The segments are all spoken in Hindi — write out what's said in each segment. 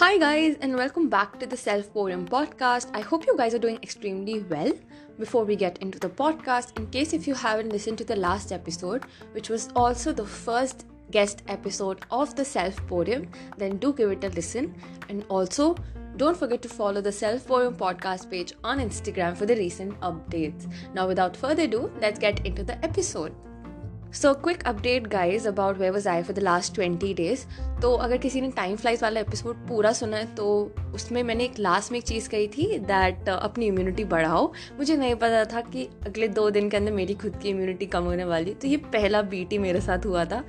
Hi, guys, and welcome back to the Self Podium podcast. I hope you guys are doing extremely well. Before we get into the podcast, in case if you haven't listened to the last episode, which was also the first guest episode of the Self Podium, then do give it a listen. And also, don't forget to follow the Self Podium podcast page on Instagram for the recent updates. Now, without further ado, let's get into the episode. So quick update guys about where was I for the last twenty days तो अगर किसी ने टाइम फ्लाइज वाला एपिसोड पूरा सुना है तो उसमें मैंने एक लास्ट में एक चीज़ कही थी दैट uh, अपनी इम्यूनिटी बढ़ाओ। मुझे नहीं पता था कि अगले दो दिन के अंदर मेरी खुद की इम्यूनिटी कम होने वाली तो ये पहला बीटी मेरे साथ हुआ था।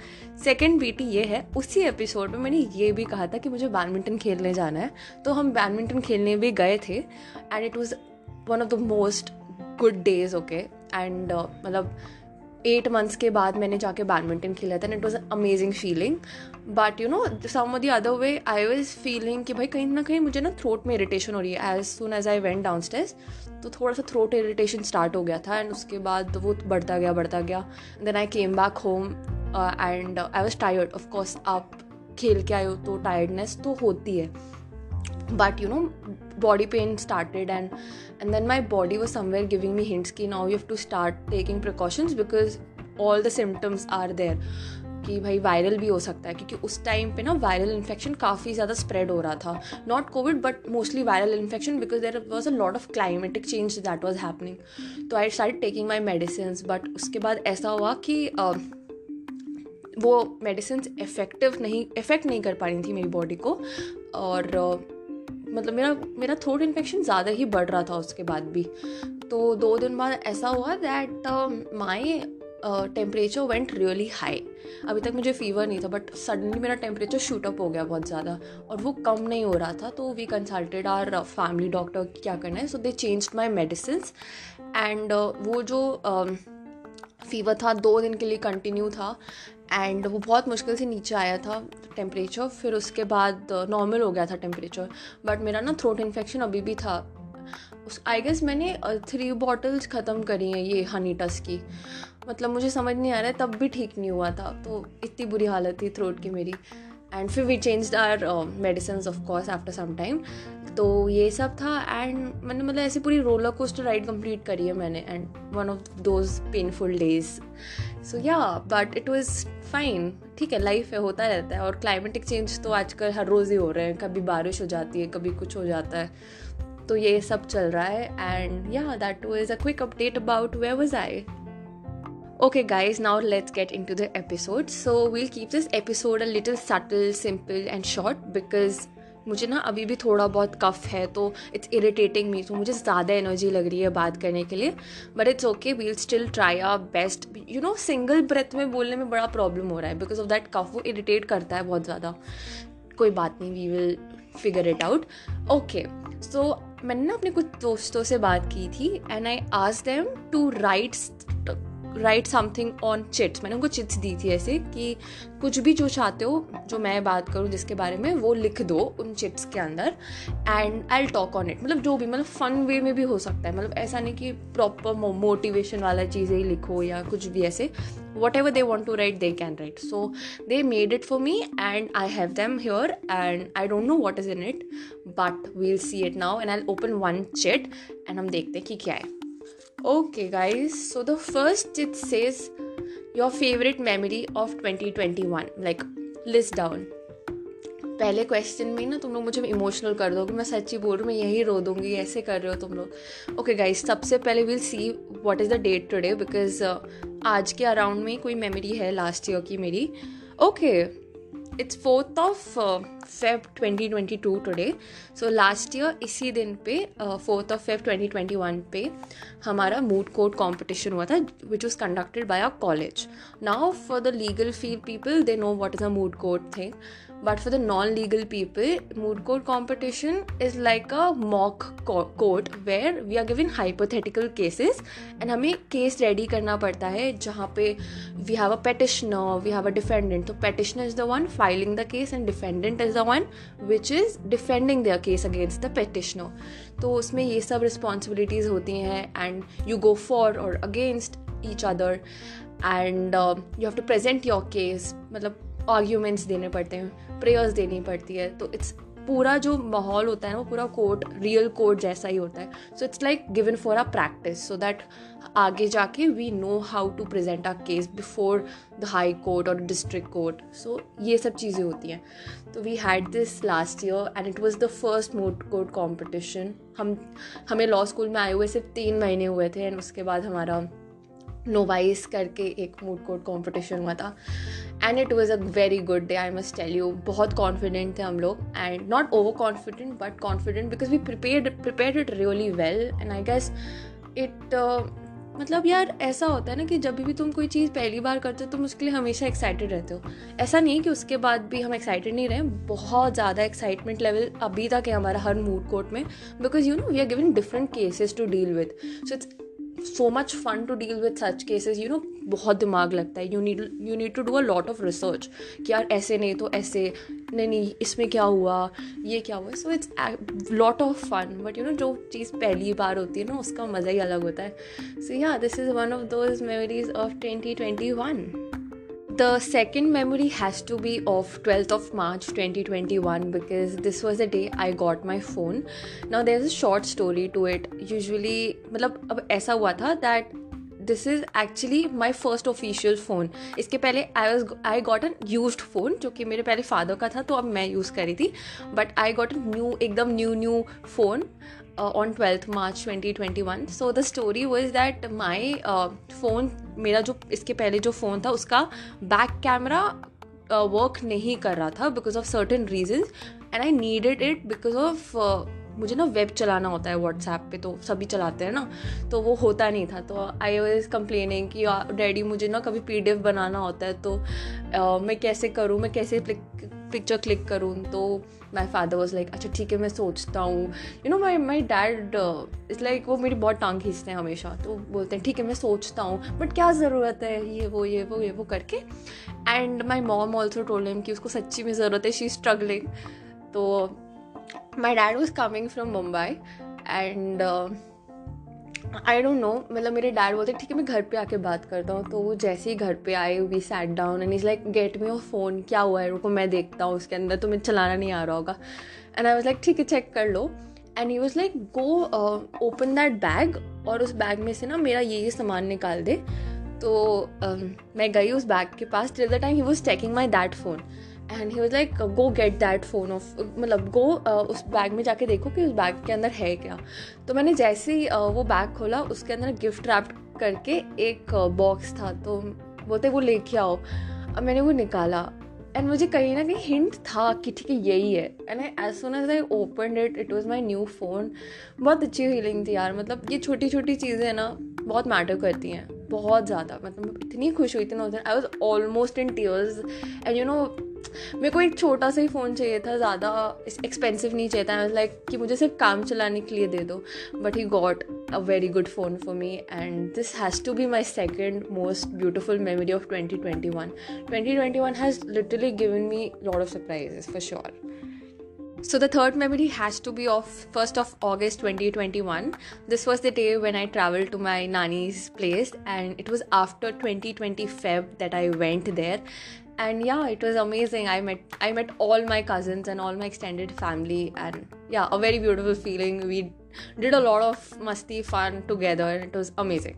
सेकेंड बीटी ये है उसी एपिसोड में मैंने ये भी कहा था कि मुझे बैडमिंटन खेलने जाना है। तो हम बैडमिंटन खेलने भी गए थे and it was one of the most good days okay and मतलब एट मंथ्स के बाद मैंने जाके बैडमिंटन खेला था and it was amazing feeling but you know some the other way I was feeling कि भाई कहीं ना कहीं मुझे ना थ्रोट में इरिटेशन हो रही है. As soon as I went down stage तो थोड़ा सा थ्रोट इरिटेशन स्टार्ट हो गया था एंड उसके बाद वो बढ़ता गया बढ़ता गया. Then I came back home and I was tired of course आप खेल के आए हो तो टायर्डनेस तो होती है. But you know body pain started and and then my body was somewhere giving me hints की now you have to start taking precautions because all the symptoms are there कि भाई वायरल भी हो सकता है क्योंकि उस टाइम पे ना वायरल इन्फेक्शन काफ़ी ज़्यादा स्प्रेड हो रहा था। Not Covid but mostly viral infection because there was a lot of climatic change that was happening तो I start taking my medicine but उसके बाद ऐसा हुआ कि uh, वो मेडिसिन इफ़ेक्टिव नहीं इफ़ेक्ट नहीं कर पा रही थी मेरी बॉडी को। और uh, मतलब मेरा मेरा थ्रोट इन्फेक्शन ज़्यादा ही बढ़ रहा था उसके बाद भी। तो दो दिन बाद ऐसा हुआ that my temperature went really high अभी तक मुझे फीवर नहीं था बट सडनली मेरा टेम्परेचर शूट अप हो गया बहुत ज़्यादा। और वो कम नहीं हो रहा था तो we consulted our family doctor क्या करना है। So they change my medicine and वो जो फीवर um, था दो दिन के लिए कंटिन्यू था। एंड वो बहुत मुश्किल से नीचे आया था टेम्परेचर फिर उसके बाद नॉर्मल हो गया था टेम्परेचर बट मेरा ना थ्रोट इन्फेक्शन अभी भी था. उस आई गेस मैंने थ्री बॉटल्स ख़त्म करी हैं ये हनी टस की. मतलब मुझे समझ नहीं आ रहा है, तब भी ठीक नहीं हुआ था. तो इतनी बुरी हालत थी थ्रोट की मेरी. एंड फिर we change our medicine of course after some time तो ये सब था एंड मैंने मतलब ऐसी पूरी रोलर कोस्टर राइड कंप्लीट करी है मैंने. And one of those painful days so yeah but it was fine ठीक है लाइफ है होता रहता है और क्लाइमेटिक चेंज तो आजकल हर रोज़ ही हो रहे हैं। कभी बारिश हो जाती है कभी कुछ हो जाता है। तो ये सब चल रहा है and yeah that was a quick update about where was I Okay, guys, now let's get into the episode. So, we'll keep this episode a little subtle, simple, and short because मुझे ना अभी भी थोड़ा बहुत कफ है तो इट्स इरिटेटिंग मी तो मुझे ज़्यादा एनर्जी लग रही है बात करने के लिए but it's okay we'll still try our best you know single breath में बोलने में बड़ा प्रॉब्लम हो रहा है बिकॉज़ ऑफ़ दैट कफ वो इरिटेट करता है बहुत ज़्यादा. कोई बात नहीं we will figure it out okay so मैंने ना अपने कुछ दोस्तों से बात की थी एंड आई आज them to write write something on chits मैंने उनको चिट्स दी थी ऐसे कि कुछ भी जो चाहते हो, जो मैं बात करूँ जिसके बारे में, वो लिख दो उन चिट्स के अंदर and I talk on it मतलब जो भी मतलब फन वे में भी हो सकता है। मतलब ऐसा नहीं कि प्रॉपर मोटिवेशन वाला चीज़ें ही लिखो या कुछ भी ऐसे। Whatever they want to write they can write so they made it for me and I have them here and I don't know what is in it but we'll see it now and I open one chit and हम देखते हैं कि क्या है। Okay, guys, so the first it says your favorite memory of 2021, like list down. पहले क्वेश्चन में ना तुम लोग मुझे इमोशनल कर दो कि मैं सच्ची बोल रही हूँ मैं यही रो दूँगी। ऐसे कर रहे हो तुम लोग। ओके गाइस सबसे पहले will see what is the date today because आज के अराउंड में कोई मेमोरी है लास्ट ईयर की मेरी। Okay okay, it's fourth of Feb 2022 today so last year इसी दिन पे फोर्थ ऑफ़ फेब 2021 पे, हमारा मूड कोड कॉम्पिटिशन हुआ था which was conducted by a college now for the legal field people they know what is a moot court thing but for the non legal people moot court competition is like a mock court where we are given hypothetical cases and हमें केस रेडी करना पड़ता है जहाँ पे we have a petitioner we have a defendant तो petitioner is the one filing the case and defendant is the one which is defending their case against the petitioner तो उसमें ये सब रिस्पॉन्सिबिलिटीज होती हैं एंड यू गो फॉर और against each other and you have to present your case मतलब आर्ग्यूमेंट्स देने पड़ते हैं प्रेयर्स देनी पड़ती है तो इट्स पूरा जो माहौल होता है ना, वो पूरा कोर्ट रियल कोर्ट जैसा ही होता है। So it's like given for a practice so that आगे जाके we know how to present a case before the high court और डिस्ट्रिक्ट कोर्ट सो ये सब चीज़ें होती हैं। तो we had this last year and it was the first moot court competition हम, हमें लॉ स्कूल में आए हुए सिर्फ़ तीन महीने हुए थे एंड उसके बाद हमारा नोवाइस करके एक मूड कोर्ट कॉम्पिटिशन हुआ था। And it was a very good day I must tell you बहुत कॉन्फिडेंट थे हम लोग. And not over confident but confident because we prepare prepare it really well and I guess it मतलब यार, ऐसा होता है ना कि जब भी तुम कोई चीज़ पहली बार करते हो, तुम उसके लिए हमेशा एक्साइटेड रहते हो. ऐसा नहीं कि उसके बाद भी हम एक्साइटेड नहीं रहे. बहुत ज़्यादा एक्साइटमेंट लेवल अभी तक है हमारा हर मूड कोर्ट में. Because you know we are given different cases to deal with so it's so much fun to deal with such cases you know बहुत दिमाग लगता है। You need you need to do a lot of research कि यार ऐसे नहीं तो ऐसे, नहीं नहीं, इसमें क्या हुआ? ये क्या हुआ? So it's lot of fun but you know जो चीज़ पहली बार होती है ना, उसका मज़ा ही अलग होता है। So yeah this is one of those memories of twenty twenty one the second memory has to be of 12th of march 2021 because this was the day i got my phone. Now, there's a short story to it. Usually मतलब अब ऐसा हुआ था that this is actually my first official phone इसके पहले I was I got an used phone जो कि मेरे पहले फादर का था तो अब मैं यूज़ करी थी. But I got a new एकदम new new phone on twelfth March twenty twenty one so the story was that my phone मेरा जो, इसके पहले जो फ़ोन था, उसका बैक कैमरा वर्क नहीं कर रहा था because of certain reason and I needed it because of मुझे ना वेब चलाना होता है व्हाट्सएप पे तो सभी चलाते हैं ना तो वो होता नहीं था। तो आई वॉज़ कंप्लेनिंग कि डैडी मुझे ना कभी पीडीएफ बनाना होता है तो uh, मैं कैसे करूँ मैं कैसे पिक्चर क्लिक करूँ? तो माई फादर वॉज़ लाइक अच्छा ठीक है मैं सोचता हूँ। You know my my dad it's like वो मेरी बहुत टांग खींचते हैं हमेशा तो बोलते हैं ठीक है मैं सोचता हूँ बट क्या ज़रूरत है ये वो ये वो ये वो करके? And my mom also told him कि उसको सच्ची में ज़रूरत है शी स्ट्रगलिंग तो my dad was coming from Mumbai and I don't know मतलब मेरे डैड बोलते ठीक है मैं घर पे आके बात करता हूँ। तो वो जैसे ही घर पे आए we sat down and is like get me of phone क्या हुआ है? रुको मैं देखता हूँ उसके अंदर तुम्हें चलाना नहीं आ रहा होगा। एंड आई वॉज़ लाइक ठीक है चेक कर लो। And he was like go open that bag और उस बैग में से ना मेरा ये ये सामान निकाल दे। तो uh, मैं गई उस बैग के पास till the time he was taking my that phone and he was like go get that phone off मतलब गो uh, उस बैग में जाके देखो कि उस बैग के अंदर है क्या. तो मैंने जैसे ही uh, वो बैग खोला उसके अंदर गिफ्ट रैप करके एक बॉक्स uh, था तो बोलते वो लेके आओ. अब मैंने वो निकाला। एंड मुझे कहीं ना कहीं हिंट था कि ठीक है यही है। And I as soon as I open it it was my new phone बहुत अच्छी फीलिंग थी यार। मतलब ये छोटी छोटी चीज़ें ना बहुत मैटर करती हैं। बहुत ज़्यादा। मतलब इतनी खुश हुई थी ना उस दिन। I was almost in tears and you know मेरे को एक छोटा सा ही फ़ोन चाहिए था, ज़्यादा एक्सपेंसिव नहीं चाहिए था। लाइक कि मुझे सिर्फ़ काम चलाने के लिए दे दो। But he got a very good phone for me and this has to be my second most beautiful memory of twenty twenty one twenty twenty one has literally given me lot of surprises for sure So the third memory has to be of 1st of August 2021. This was the day when I traveled to my nanny's place and it was after 2020 Feb that I went there. and yeah it was amazing i met i met all my cousins and all my extended family and yeah a very beautiful feeling we did a lot of musty fun together and it was amazing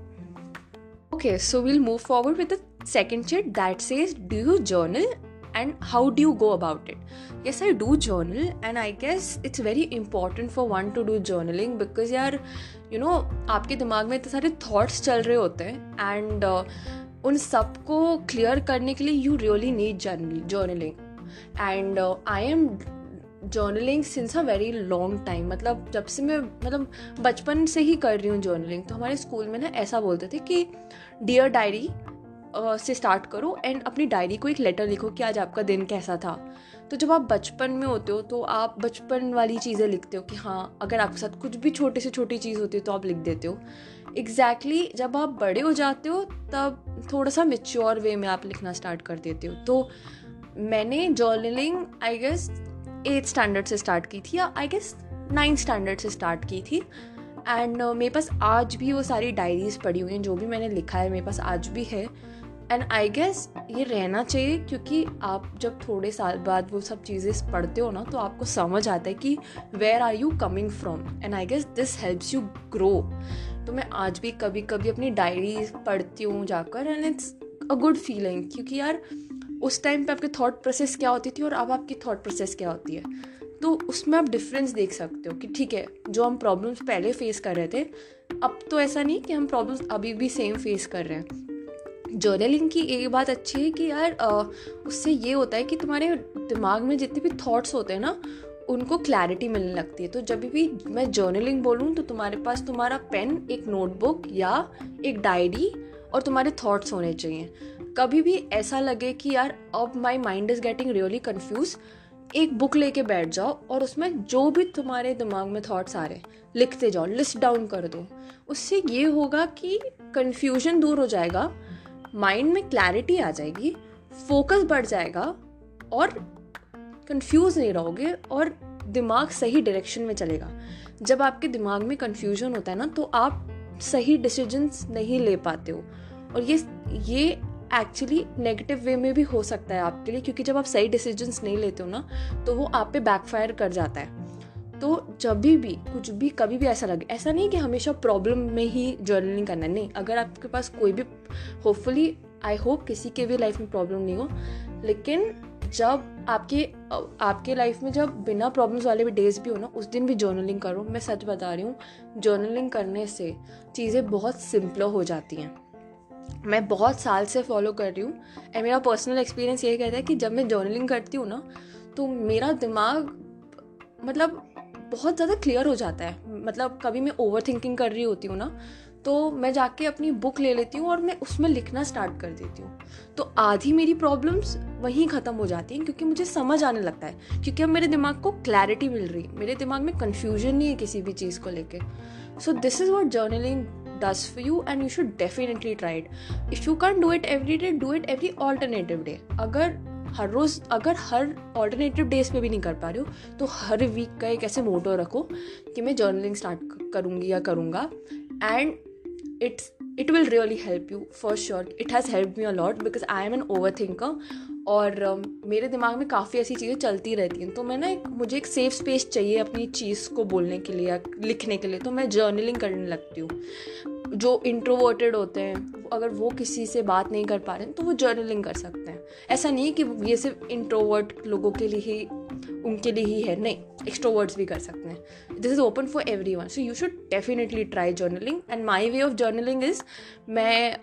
okay so we'll move forward with the second chit that says do you journal and how do you go about it yes i do journal and i guess it's very important for one to do journaling because यार you know आपके दिमाग में इतने सारे thoughts चल रहे होते हैं and uh, उन सबको क्लियर करने के लिए you really need journaling and I am journaling since a very long time मतलब जब से मैं मतलब बचपन से ही कर रही हूँ जर्नलिंग तो हमारे स्कूल में ना ऐसा बोलते थे कि डियर डायरी uh, से स्टार्ट करो एंड अपनी डायरी को एक लेटर लिखो कि आज आपका दिन कैसा था. तो जब आप बचपन में होते हो तो आप बचपन वाली चीज़ें लिखते हो कि हाँ अगर आपके साथ कुछ भी छोटी से छोटी चीज़ होती है तो आप लिख देते हो। एग्जैक्टली exactly, जब आप बड़े हो जाते हो तब थोड़ा सा मेच्योर वे में आप लिखना स्टार्ट कर देते हो। तो मैंने journaling I guess eight standard से स्टार्ट की थी या आई गेस नाइन्थ स्टैंडर्ड से स्टार्ट की थी। एंड uh, मेरे पास आज भी वो सारी डायरीज पड़ी हुई हैं जो भी मैंने लिखा है मेरे पास आज भी है। एंड आई गेस ये रहना चाहिए क्योंकि आप जब थोड़े साल बाद वो सब चीज़ें पढ़ते हो ना तो आपको समझ आता है कि where are you coming from and I guess this helps you grow तो मैं आज भी कभी कभी अपनी डायरी पढ़ती हूँ जाकर and it's a good feeling क्योंकि यार, उस टाइम पे आपके थॉट प्रोसेस क्या होती थी और अब आपकी थॉट प्रोसेस क्या होती है? तो उसमें आप डिफरेंस देख सकते हो कि ठीक है, जो हम प्रॉब्लम्स पहले फेस कर रहे थे, अब तो ऐसा नहीं कि हम प्रॉब्लम्स अभी भी सेम फेस कर रहे हैं। जर्नलिंग की एक बात अच्छी है कि यार उससे ये होता है कि तुम्हारे दिमाग में जितने भी थॉट्स होते हैं ना, उनको क्लैरिटी मिलने लगती है। तो जब भी मैं जर्नलिंग बोलूँ तो तुम्हारे पास तुम्हारा पेन एक नोटबुक या एक डायरी और तुम्हारे थॉट्स होने चाहिए। कभी भी ऐसा लगे कि यार, अब my mind is getting really confuse एक बुक लेके बैठ जाओ और उसमें जो भी तुम्हारे दिमाग में थॉट्स आ रहे हैं, लिखते जाओ लिस्ट डाउन कर दो। उससे ये होगा कि कन्फ्यूज़न दूर हो जाएगा माइंड में क्लैरिटी आ जाएगी, फोकस बढ़ जाएगा और कंफ्यूज नहीं रहोगे और दिमाग सही डायरेक्शन में चलेगा। जब आपके दिमाग में कंफ्यूजन होता है ना तो आप सही डिसीजंस नहीं ले पाते हो। और ये ये एक्चुअली नेगेटिव वे में भी हो सकता है आपके लिए, क्योंकि जब आप सही डिसीजंस नहीं लेते हो ना तो वो आप पे बैकफायर कर जाता है। तो जब भी कुछ भी, कभी भी ऐसा लगे। ऐसा नहीं कि हमेशा प्रॉब्लम में ही जर्नलिंग करना है, नहीं। अगर आपके पास कोई भी होपफुली आई होप किसी के भी लाइफ में प्रॉब्लम नहीं हो, लेकिन जब आपके आपके लाइफ में जब बिना प्रॉब्लम्स वाले भी डेज़ भी हो ना, उस दिन भी जर्नलिंग करो। मैं सच बता रही हूँ जर्नलिंग करने से चीज़ें बहुत सिंपल हो जाती हैं। मैं बहुत साल से फॉलो कर रही हूँ एंड मेरा पर्सनल एक्सपीरियंस यही कहता है कि जब मैं जर्नलिंग करती हूँ ना तो मेरा दिमाग मतलब बहुत ज़्यादा क्लियर हो जाता है। मतलब कभी मैं ओवर थिंकिंग कर रही होती हूँ ना तो मैं जाके अपनी बुक ले लेती हूँ और मैं उसमें लिखना स्टार्ट कर देती हूँ। तो आधी मेरी प्रॉब्लम्स वहीं ख़त्म हो जाती हैं क्योंकि मुझे समझ आने लगता है। क्योंकि अब मेरे दिमाग को क्लैरिटी मिल रही है। मेरे दिमाग में कन्फ्यूज़न नहीं है किसी भी चीज़ को लेके। So this is what journaling does for you and you should definitely try it. If you can't do it every day, do it every alternative अगर हर रोज़ अगर हर ऑल्टरनेटिव डेज़ पे भी नहीं कर पा रहे हो तो हर वीक का एक ऐसे मोटो रखो कि मैं जर्नलिंग स्टार्ट करूँगी या करूँगा। And it's it will really help you for sure it has help me a lot because I am an over thinker और uh, मेरे दिमाग में काफ़ी ऐसी चीज़ें चलती रहती हैं। तो मैं ना एक मुझे एक सेफ़ स्पेस चाहिए अपनी चीज़ को बोलने के लिए या लिखने के लिए तो मैं जर्नलिंग करने लगती हूँ। जो इंट्रोवर्टेड होते हैं, अगर वो किसी से बात नहीं कर पा रहे हैं तो वो जर्नलिंग कर सकते हैं। ऐसा नहीं कि ये सिर्फ़ इंट्रोवर्ट लोगों के लिए ही, उनके लिए ही है, नहीं एक्सट्रोवर्ड्स भी कर सकते हैं। This is open for every one so you should definitely try journaling and my way of journaling is मैं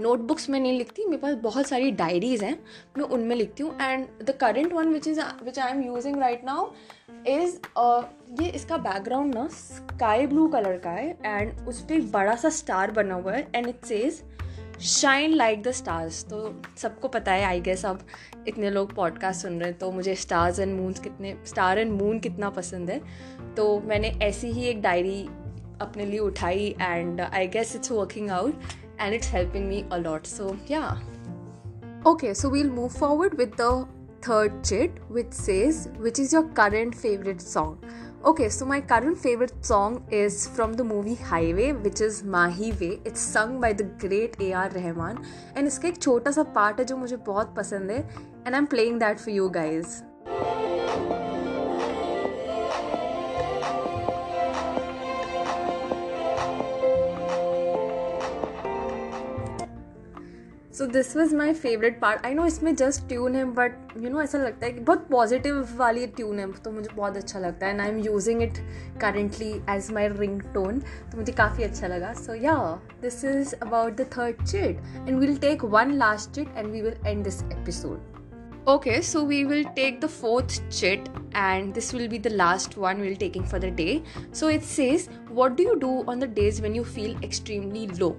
नोटबुक्स में नहीं लिखती, मेरे पास बहुत सारी डायरीज हैं, मैं उनमें लिखती हूँ। And the current one which is which I am using right now is ये इसका बैकग्राउंड ना स्काई ब्लू कलर का है एंड उस पर एक बड़ा सा स्टार बना हुआ है and it says shine like the stars तो सबको पता है आई गेस अब इतने लोग पॉडकास्ट सुन रहे हैं तो मुझे स्टार्स एंड मून कितने स्टार एंड मून कितना पसंद है। तो मैंने ऐसी ही एक डायरी अपने लिए उठाई and I guess it's working out and it's helping me a lot. So, yeah. Okay, so we'll move forward with the third chit, which says, which is your current favorite song? Okay, so my current favorite song is from the movie Highway, which is Mahi Way. It's sung by the great A.R. Rahman, and इसका एक छोटा सा पार्ट है जो मुझे बहुत पसंद है, and I'm playing that for you guys. So this was my favourite part I know इसमें जस्ट ट्यून है बट यू नो ऐसा लगता है कि बहुत पॉजिटिव वाली ट्यून है तो मुझे बहुत अच्छा लगता है and I am using it currently as my ringtone तो मुझे काफ़ी अच्छा लगा so yeah this is about the third chit and we'll take one last chit and we will end this episode okay so we will take the fourth chit and this will be the last one we'll taking for the day. So it says, What do you do on the days when you feel extremely low?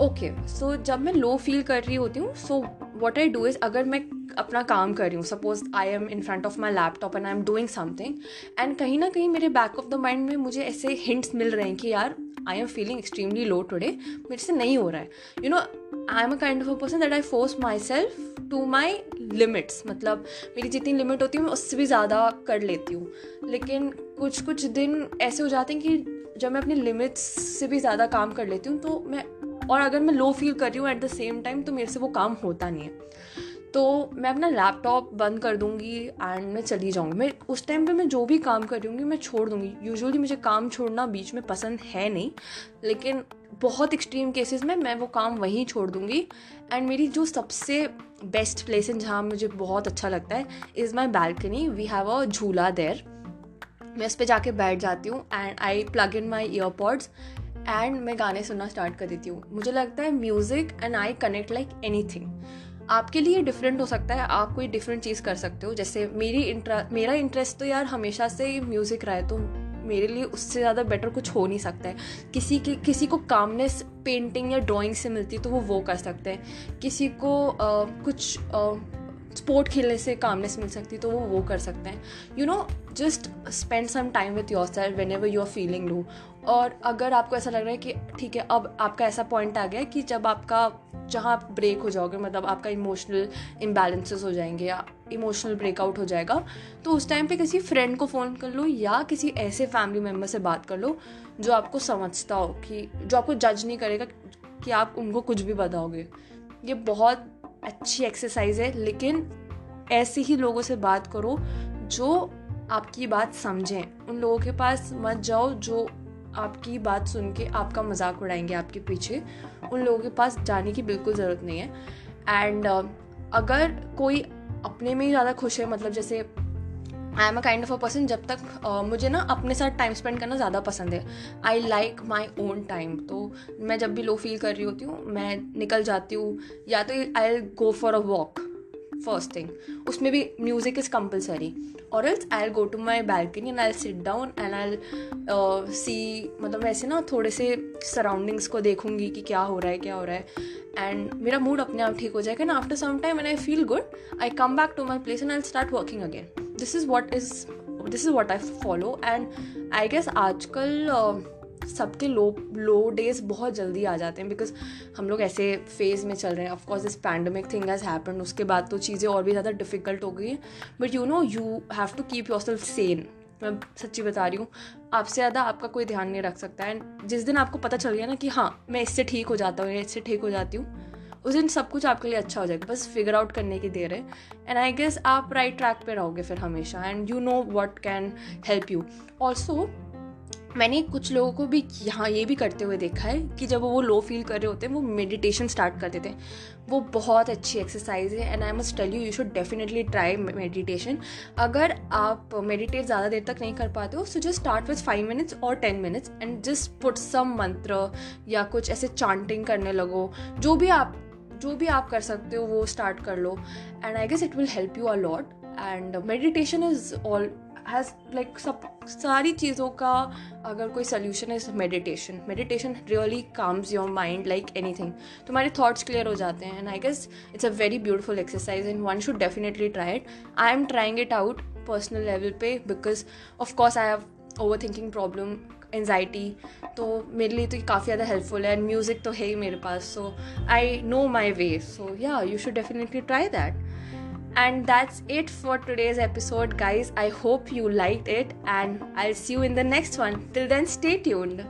Okay so जब मैं लो फील कर रही होती हूँ so what I do is अगर मैं अपना काम कर रही हूँ suppose I am in front of my laptop and I am doing something and कहीं ना कहीं मेरे बैक ऑफ़ द माइंड में मुझे ऐसे हिंट्स मिल रहे हैं कि यार I am feeling extremely low today मेरे से नहीं हो रहा है। You know I am a kind of a person that I force myself to my limits मतलब मेरी जितनी लिमिट होती है, मैं उससे भी ज़्यादा कर लेती हूँ। लेकिन कुछ कुछ दिन ऐसे हो जाते हैं कि जब मैं अपनी लिमिट्स से भी ज़्यादा काम कर लेती हूँ तो मैं और अगर मैं लो फील कर रही हूँ एट द सेम टाइम तो मेरे से वो काम होता नहीं है। तो मैं अपना लैपटॉप बंद कर दूँगी एंड मैं चली जाऊँगी। मैं उस टाइम पे मैं जो भी काम कर रही मैं छोड़ दूँगी। यूजुअली मुझे काम छोड़ना बीच में पसंद है नहीं, लेकिन बहुत एक्सट्रीम केसेस में मैं वो काम वहीं छोड़ दूँगी। एंड मेरी जो सबसे बेस्ट प्लेस है, जहाँ मुझे बहुत अच्छा लगता है is my balcony we have a झूला देर मैं उस पर जाके बैठ जाती हूँ and I plug in my earpods and मैं गाने सुनना स्टार्ट कर देती हूँ। मुझे लगता है music and I connect like any आपके लिए डिफरेंट हो सकता है। आप कोई डिफरेंट चीज़ कर सकते हो। जैसे मेरी इंट्रा मेरा इंटरेस्ट तो यार हमेशा से म्यूज़िक रहा है। तो मेरे लिए उससे ज़्यादा बेटर कुछ हो नहीं सकता है। किसी के किसी को कामनेस पेंटिंग या ड्राइंग से मिलती है तो वो वो कर सकते हैं। किसी को आ, कुछ स्पोर्ट खेलने से कामनेस मिल सकती है तो वो वो कर सकते हैं। You know just spend some time with yourself whenever you are feeling low और अगर आपको ऐसा लग रहा है कि ठीक है, अब आपका ऐसा पॉइंट आ गया कि जब आपका, जहाँ आप ब्रेक हो जाओगे मतलब आपका इमोशनल इम्बैलेंसेस हो जाएँगे या इमोशनल ब्रेकआउट हो जाएगा तो उस टाइम पे किसी फ्रेंड को फ़ोन कर लो या किसी ऐसे फैमिली मेंबर से बात कर लो जो आपको समझता हो कि, जो आपको जज नहीं करेगा कि आप उनको कुछ भी बताओगे। ये बहुत अच्छी एक्सरसाइज है, लेकिन ऐसे ही लोगों से बात करो जो आपकी बात समझें। उन लोगों के पास मत जाओ जो आपकी बात सुन के आपका मज़ाक उड़ाएँगे आपके पीछे। उन लोगों के पास जाने की बिल्कुल ज़रूरत नहीं है। एंड uh, अगर कोई अपने में ही ज़्यादा खुश है मतलब जैसे I am a kind of a person जब तक uh, मुझे ना अपने साथ टाइम स्पेंड करना ज़्यादा पसंद है। I like my own time तो मैं जब भी लो फील कर रही होती हूँ मैं निकल जाती हूँ या तो I go for a walk first thing उसमें भी म्यूज़िक इज़ कंपल्सरी और else I'll go to my balcony and I'll sit down and I'll see मतलब वैसे ना थोड़े से सराउंडिंग्स को देखूँगी कि क्या हो रहा है क्या हो रहा है। एंड मेरा मूड अपने आप ठीक हो जाएगा and after some time and I feel good I come back to my place and I'll start working again this is what is this is what I follow and I guess आजकल uh, सबके लो लो डेज़ बहुत जल्दी आ जाते हैं बिकॉज़ हम लोग ऐसे फ़ेज़ में चल रहे हैं। Of course this pandemic thing has happen उसके बाद तो चीज़ें और भी ज़्यादा डिफ़िकल्ट हो गई हैं। But you know you have to keep yourself sane मैं सच्ची बता रही हूँ, आपसे ज़्यादा आपका कोई ध्यान नहीं रख सकता एंड जिस दिन आपको पता चल गया ना कि हाँ मैं इससे ठीक हो जाता हूँ या इससे ठीक हो जाती हूँ, उस दिन सब कुछ आपके लिए अच्छा हो जाएगा। बस फिगर आउट करने की देर है। एंड आई गेस आप राइट ट्रैक पे रहोगे फिर हमेशा। And you know what can help you also मैंने कुछ लोगों को भी यहाँ ये भी करते हुए देखा है कि जब वो लो फील कर रहे होते हैं, वो मेडिटेशन स्टार्ट कर देते हैं। वो बहुत अच्छी एक्सरसाइज है and I must tell you you should definitely try meditation अगर आप मेडिटेट ज़्यादा देर तक नहीं कर पाते हो so just start with five minutes और ten minutes and just put some मंत्र या कुछ ऐसे चांटिंग करने लगो। जो भी आप, जो भी आप कर सकते हो, वो स्टार्ट कर लो। And I guess it will help you a lot and meditation is all has like सब सारी चीज़ों का अगर कोई सोल्यूशन है meditation meditation really calms your mind like anything तुम्हारे थाट्स क्लियर हो जाते हैं and I guess it's a very beautiful exercise and one should definitely try it I am trying it out personal level पे because of course I have over thinking problem anxiety तो मेरे लिए तो काफ़ी ज़्यादा हेल्पफुल है एंड म्यूज़िक तो है ही मेरे पास. So I no my way so yeah you should definitely try that And that's it for today's episode, guys. I hope you liked it, and I'll see you in the next one. Till then, stay tuned.